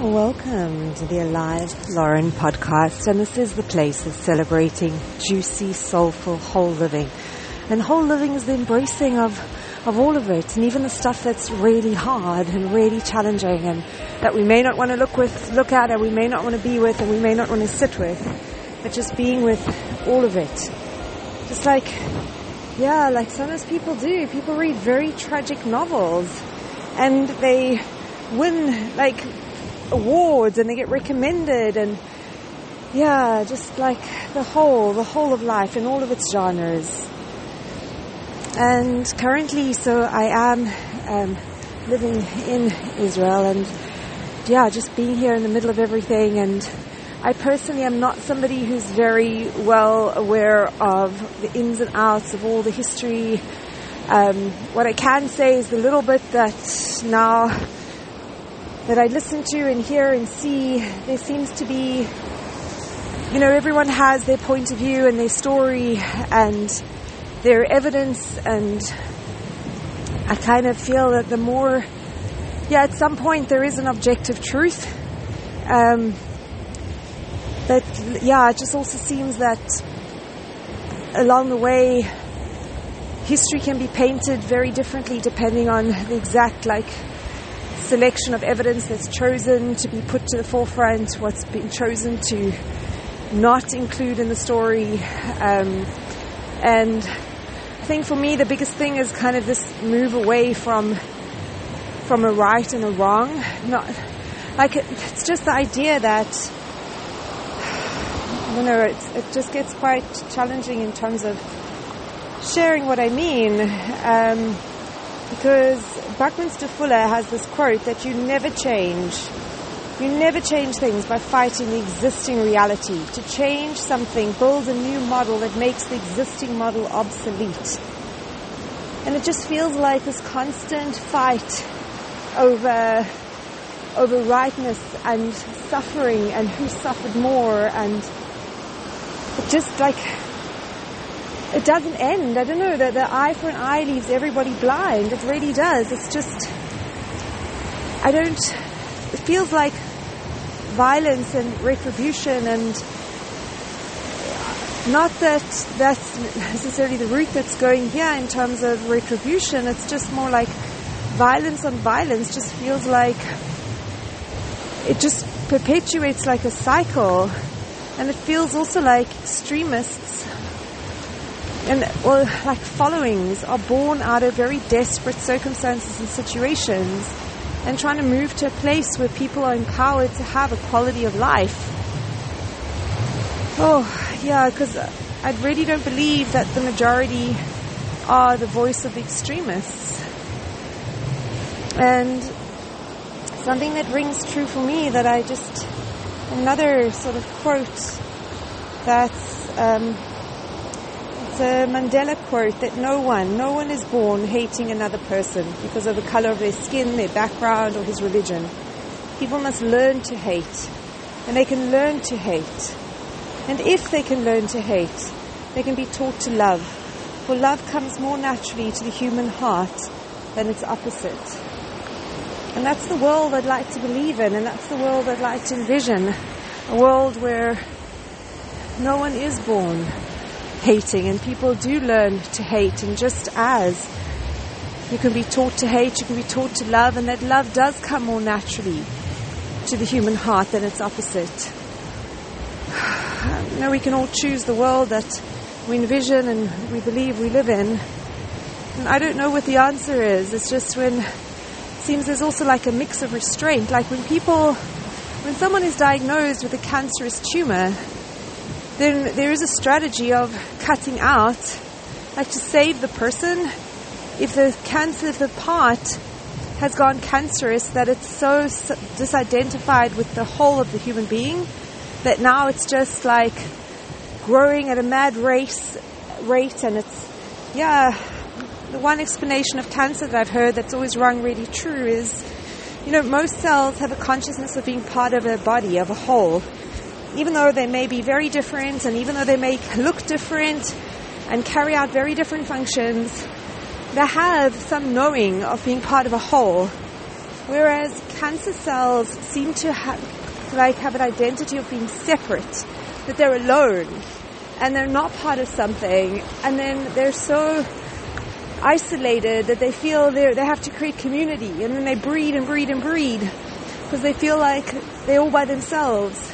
Welcome to the Alive Loren podcast, and this is the place of celebrating juicy, soulful, whole living. And whole living is the embracing of, of all of it, and even the stuff that's really hard and really challenging, and that we may not want to look with, look at, and we may not want to be with, and we may not want to sit with, but just being with all of it. Just like, yeah, like sometimes people do. People read very tragic novels, and they win like awards and they get recommended and yeah, just like the whole, the whole of life in all of its genres. And currently, so I am um, living in Israel and yeah, just being here in the middle of everything. And I personally am not somebody who's very well aware of the ins and outs of all the history. Um, what I can say is the little bit that now that I listen to and hear and see, there seems to be, you know, everyone has their point of view and their story and their evidence, and I kind of feel that the more, yeah, at some point there is an objective truth. Um, but yeah, it just also seems that along the way, history can be painted very differently depending on the exact like selection of evidence that's chosen to be put to the forefront, what's been chosen to not include in the story. Um, and I think for me, the biggest thing is kind of this move away from from a right and a wrong. Not like it, it's just the idea that I don't know. it just gets quite challenging in terms of sharing what I mean. Um, because Buckminster Fuller has this quote that you never change. You never change things by fighting the existing reality. To change something, build a new model that makes the existing model obsolete. And it just feels like this constant fight over over rightness and suffering and who suffered more and just like it doesn't end. I don't know, the, the eye for an eye leaves everybody blind. It really does. It's just, I don't, it feels like violence and retribution and not that that's necessarily the route that's going here in terms of retribution. It's just more like violence on violence just feels like it just perpetuates like a cycle. And it feels also like extremists and well, like followings are born out of very desperate circumstances and situations and trying to move to a place where people are empowered to have a quality of life. Oh, yeah, because I really don't believe that the majority are the voice of the extremists. And something that rings true for me that I just, another sort of quote that's, um, a Mandela quote that no one, no one is born hating another person because of the color of their skin, their background, or his religion. People must learn to hate, and they can learn to hate. And if they can learn to hate, they can be taught to love. For love comes more naturally to the human heart than its opposite. And that's the world I'd like to believe in, and that's the world I'd like to envision. A world where no one is born hating, and people do learn to hate. And just as you can be taught to hate, you can be taught to love, and that love does come more naturally to the human heart than its opposite. You know, we can all choose the world that we envision and we believe we live in. And I don't know what the answer is. It's just when it seems there's also like a mix of restraint. Like when people, when someone is diagnosed with a cancerous tumor, then there is a strategy of cutting out, like to save the person. If the cancer, if the part has gone cancerous, that it's so disidentified with the whole of the human being that now it's just like growing at a mad race rate, and it's yeah. The one explanation of cancer that I've heard that's always rung really true is, you know, most cells have a consciousness of being part of a body, of a whole even though they may be very different and even though they may look different and carry out very different functions, they have some knowing of being part of a whole. Whereas cancer cells seem to have, like, have an identity of being separate, that they're alone, and they're not part of something, and then they're so isolated that they feel they they have to create community, and then they breed and breed and breed because they feel like they're all by themselves,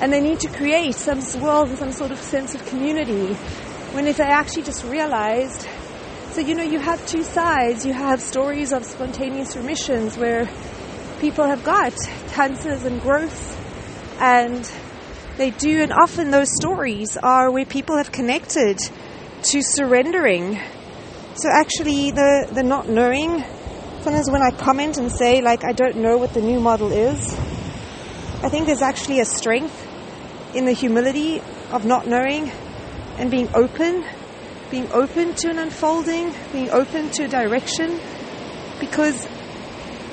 and they need to create some world and some sort of sense of community. When if they actually just realized, so you know, you have two sides. You have stories of spontaneous remissions where people have got cancers and growth and they do, and often those stories are where people have connected to surrendering. So actually, the, the not knowing, sometimes when I comment and say, like, I don't know what the new model is, I think there's actually a strength in the humility of not knowing and being open, being open to an unfolding, being open to direction, because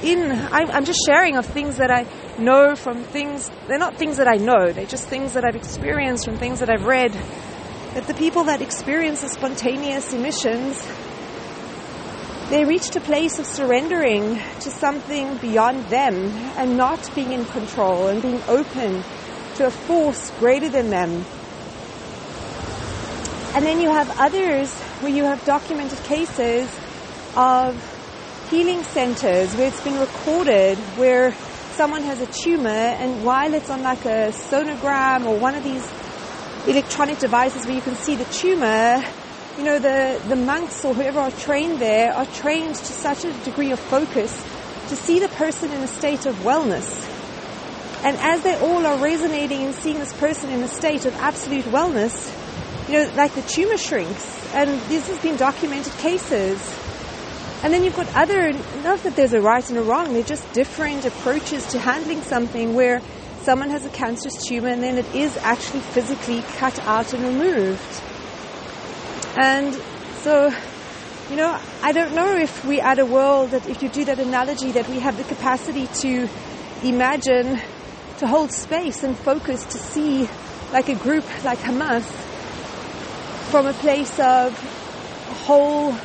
in, I'm, I'm just sharing of things that I know from things, they're not things that I know, they're just things that I've experienced from things that I've read. That the people that experience the spontaneous emissions, they reached a place of surrendering to something beyond them and not being in control and being open to a force greater than them. And then you have others where you have documented cases of healing centers where it's been recorded where someone has a tumor and while it's on like a sonogram or one of these electronic devices where you can see the tumor, you know, the, the monks or whoever are trained there are trained to such a degree of focus to see the person in a state of wellness. And as they all are resonating and seeing this person in a state of absolute wellness, you know, like the tumor shrinks. And this has been documented cases and then you've got other, not that there's a right and a wrong, they're just different approaches to handling something where someone has a cancerous tumor and then it is actually physically cut out and removed. And so, you know, I don't know if we at a world that if you do that analogy that we have the capacity to imagine, to hold space and focus to see like a group like Hamas from a place of whole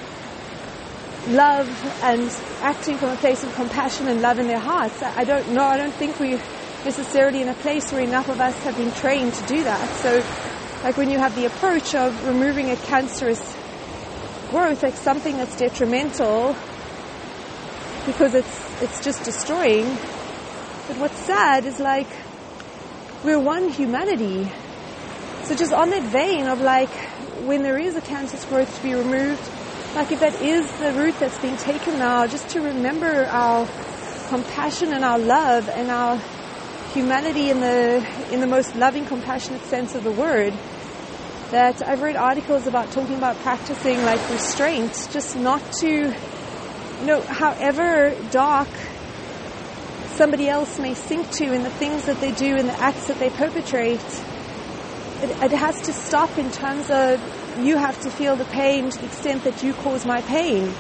love and acting from a place of compassion and love in their hearts. I don't know. I don't think we're necessarily in a place where enough of us have been trained to do that. So, like when you have the approach of removing a cancerous growth, like something that's detrimental because it's it's just destroying. But what's sad is like we're one humanity. So just on that vein of like when there is a cancerous growth to be removed, like if that is the route that's being taken now, just to remember our compassion and our love and our humanity in the in the most loving, compassionate sense of the word. That I've read articles about talking about practicing like restraint, just not to, you know, however dark somebody else may sink to in the things that they do and the acts that they perpetrate. It, it has to stop in terms of you have to feel the pain to the extent that you cause my pain.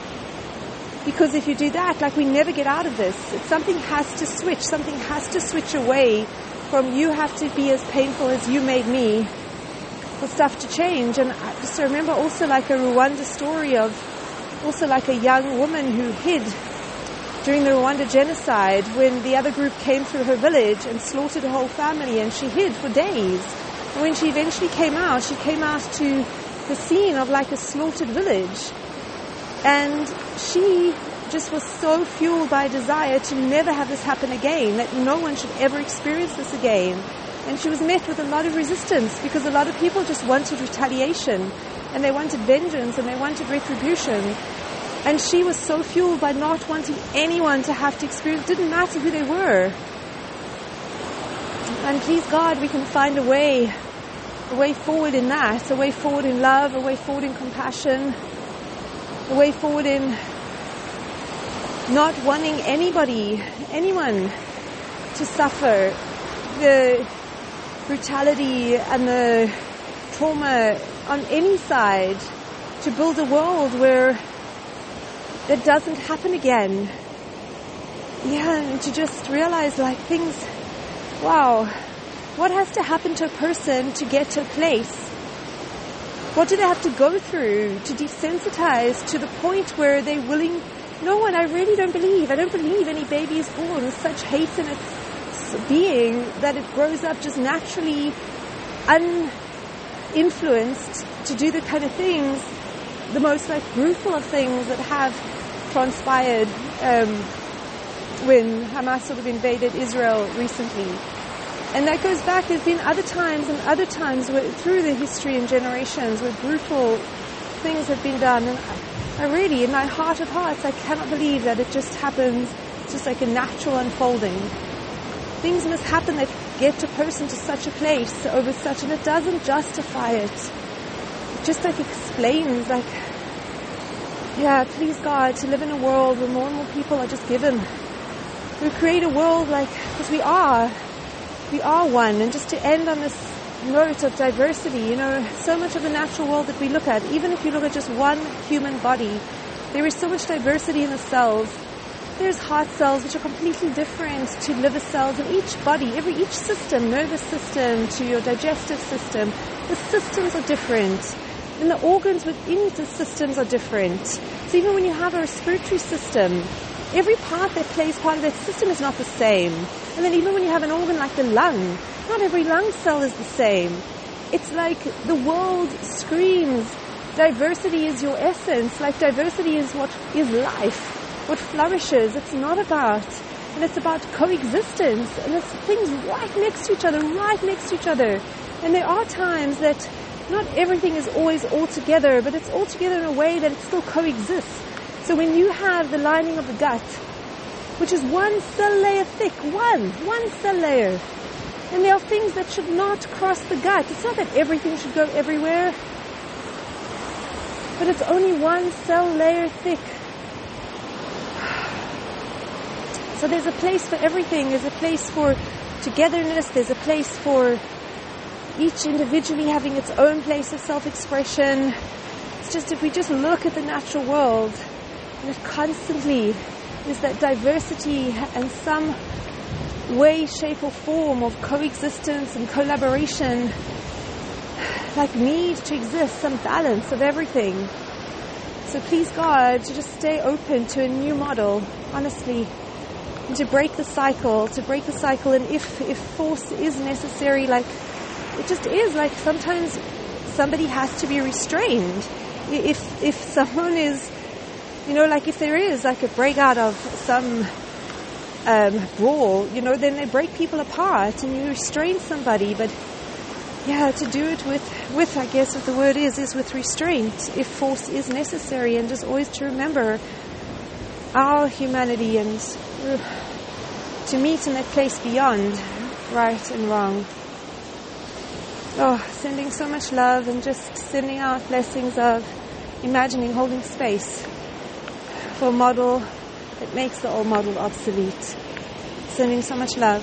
Because if you do that, like we never get out of this. something has to switch. Something has to switch away from you have to be as painful as you made me for stuff to change. And I just remember also like a Rwanda story of also like a young woman who hid during the Rwanda genocide when the other group came through her village and slaughtered her whole family and she hid for days. And when she eventually came out, she came out to the scene of like a slaughtered village. And she just was so fueled by desire to never have this happen again, that no one should ever experience this again. And she was met with a lot of resistance because a lot of people just wanted retaliation and they wanted vengeance and they wanted retribution. And she was so fueled by not wanting anyone to have to experience, didn't matter who they were. And please God, we can find a way a way forward in that, a way forward in love, a way forward in compassion, a way forward in not wanting anybody, anyone to suffer the brutality and the trauma on any side to build a world where that doesn't happen again. Yeah, and to just realize like things, wow, what has to happen to a person to get to a place? What do they have to go through to desensitize to the point where they're willing no one, I really don't believe, I don't believe any baby is born with such hate in its being that it grows up just naturally uninfluenced to do the kind of things, the most like brutal of things that have transpired um, when Hamas sort of invaded Israel recently. And that goes back, there's been other times and other times where, through the history and generations where brutal things have been done. And I really, in my heart of hearts, I cannot believe that it just happens, it's just like a natural unfolding. Things must happen that get a person to such a place over such, and it doesn't justify it. It just like explains, like, yeah, please God, to live in a world where more and more people are just given. We create a world like, because we are, we are one. And just to end on this note of diversity, you know, so much of the natural world that we look at, even if you look at just one human body, there is so much diversity in the cells. There's heart cells which are completely different to liver cells in each body, every each system, nervous system to your digestive system. The systems are different. And the organs within the systems are different. So even when you have a respiratory system, every part that plays part of that system is not the same. And then even when you have an organ like the lung, not every lung cell is the same. It's like the world screams, diversity is your essence, like diversity is what is life, what flourishes. It's not about, and it's about coexistence, and it's things right next to each other, right next to each other. And there are times that not everything is always all together, but it's all together in a way that it still coexists. So when you have the lining of the gut, which is one cell layer thick, one, one cell layer, and there are things that should not cross the gut. It's not that everything should go everywhere, but it's only one cell layer thick. So there's a place for everything. There's a place for togetherness. There's a place for each individually having its own place of self-expression. It's just if we just look at the natural world, and it constantly is that diversity and some way, shape or form of coexistence and collaboration, like need to exist, some balance of everything. So please God, to just stay open to a new model, honestly, and to break the cycle, to break the cycle, and if, if force is necessary, like, it just is, like sometimes somebody has to be restrained. If, if someone is you know, like if there is like a breakout of some um, brawl, you know, then they break people apart and you restrain somebody. But yeah, to do it with, with I guess what the word is, is with restraint if force is necessary, and just always to remember our humanity and uh, to meet in that place beyond right and wrong. Oh, sending so much love and just sending out blessings of imagining holding space for a model that makes the old model obsolete. Sending so much love.